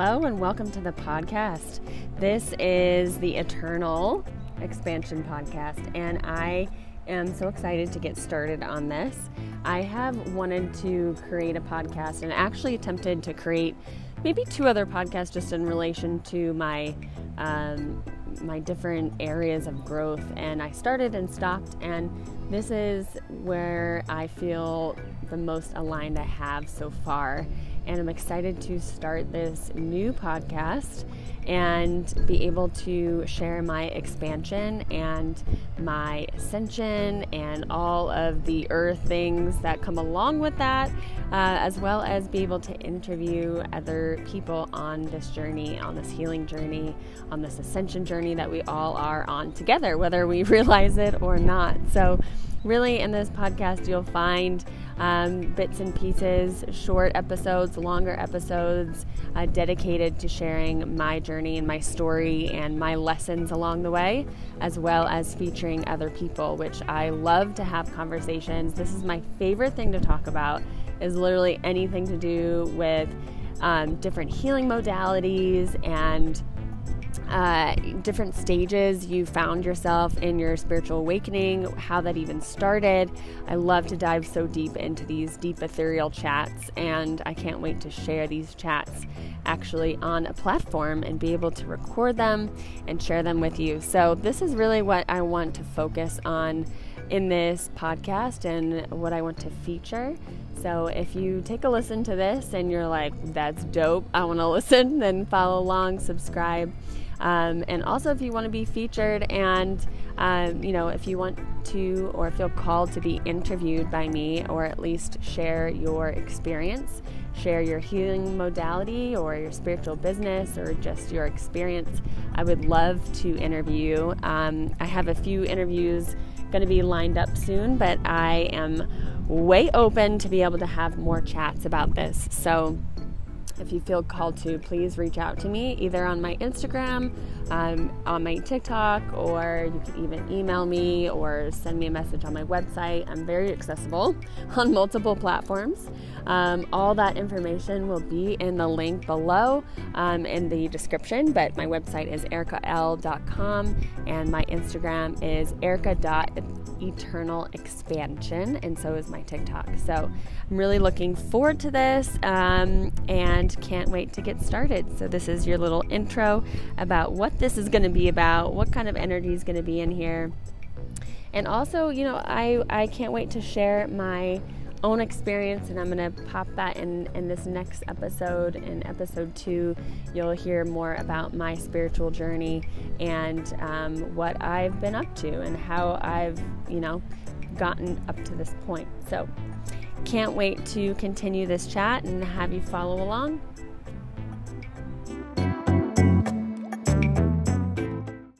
Hello, and welcome to the podcast. This is the Eternal Expansion Podcast, and I am so excited to get started on this. I have wanted to create a podcast and actually attempted to create maybe two other podcasts just in relation to my um, my different areas of growth and I started and stopped and this is where I feel the most aligned I have so far and I'm excited to start this new podcast and be able to share my expansion and my ascension and all of the earth things that come along with that, uh, as well as be able to interview other people on this journey, on this healing journey, on this ascension journey that we all are on together, whether we realize it or not. So, really, in this podcast, you'll find um, bits and pieces, short episodes, longer episodes uh, dedicated to sharing my journey and my story and my lessons along the way, as well as featuring other people, which I love to have conversations. This is my favorite thing to talk about, is literally anything to do with um, different healing modalities and uh, different stages you found yourself in your spiritual awakening, how that even started. I love to dive so deep into these deep ethereal chats, and I can't wait to share these chats actually on a platform and be able to record them and share them with you. So, this is really what I want to focus on in this podcast and what I want to feature. So, if you take a listen to this and you're like, that's dope, I want to listen, then follow along, subscribe. Um, and also, if you want to be featured and, um, you know, if you want to or feel called to be interviewed by me or at least share your experience, share your healing modality or your spiritual business or just your experience, I would love to interview. Um, I have a few interviews going to be lined up soon, but I am way open to be able to have more chats about this. So, if you feel called to, please reach out to me either on my Instagram, um, on my TikTok, or you can even email me or send me a message on my website. I'm very accessible on multiple platforms. Um, all that information will be in the link below um, in the description, but my website is ericaellle.com and my Instagram is erica.eternalexpansion, and so is my TikTok. So I'm really looking forward to this um, and can't wait to get started. So, this is your little intro about what this is going to be about, what kind of energy is going to be in here. And also, you know, I, I can't wait to share my own experience, and I'm going to pop that in, in this next episode. In episode two, you'll hear more about my spiritual journey and um, what I've been up to and how I've, you know, gotten up to this point. So, can't wait to continue this chat and have you follow along.